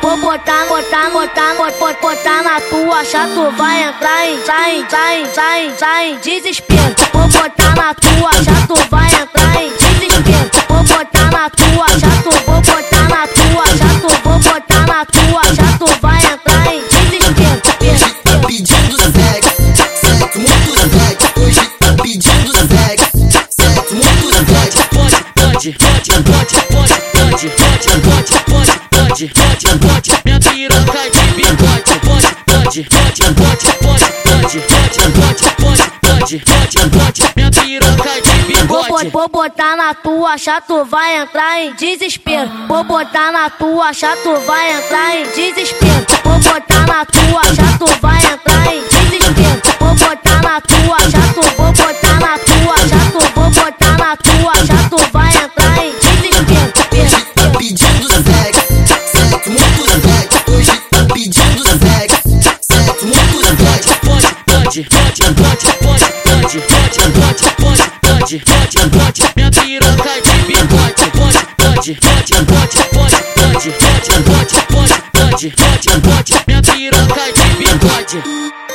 vou botar, botar, botar, botar, botar na tua chata, vai entrar em, vai, vai, vai, vai desespero. Vou botar na tua chata, vai entrar em desespero. Vou botar na tua chata, vou botar na tua chata, vou botar na tua chata, vai entrar em desespero. Hoje tá pedindo sexo, sexo, muito sexo. Hoje tá pedindo sexo, sexo, muito sexo. pode, pode, pode, pode, pode, pode, pode, pode, pode, pode, pode, minha piroca é de bigode, pode, pode, pode, pode, pode, pode, pode, pode, pode, pode, pode, minha piroca é de bigode. vou botar na tua chata, vai entrar em desespero. Vou botar na tua chata, vai entrar em desespero. Vou botar na tua chata, vai entrar em desespero. Vou botar na tua chata, vou botar na tua chata, vou botar na tua chata, pode, pode, pode, pode, pode, pode, pode, pode, pode, pode, minha piroca é de bigode, pode, pode, pode, pode, pode, pode, pode, pode, pode, pode, pode, minha piroca é de bigode.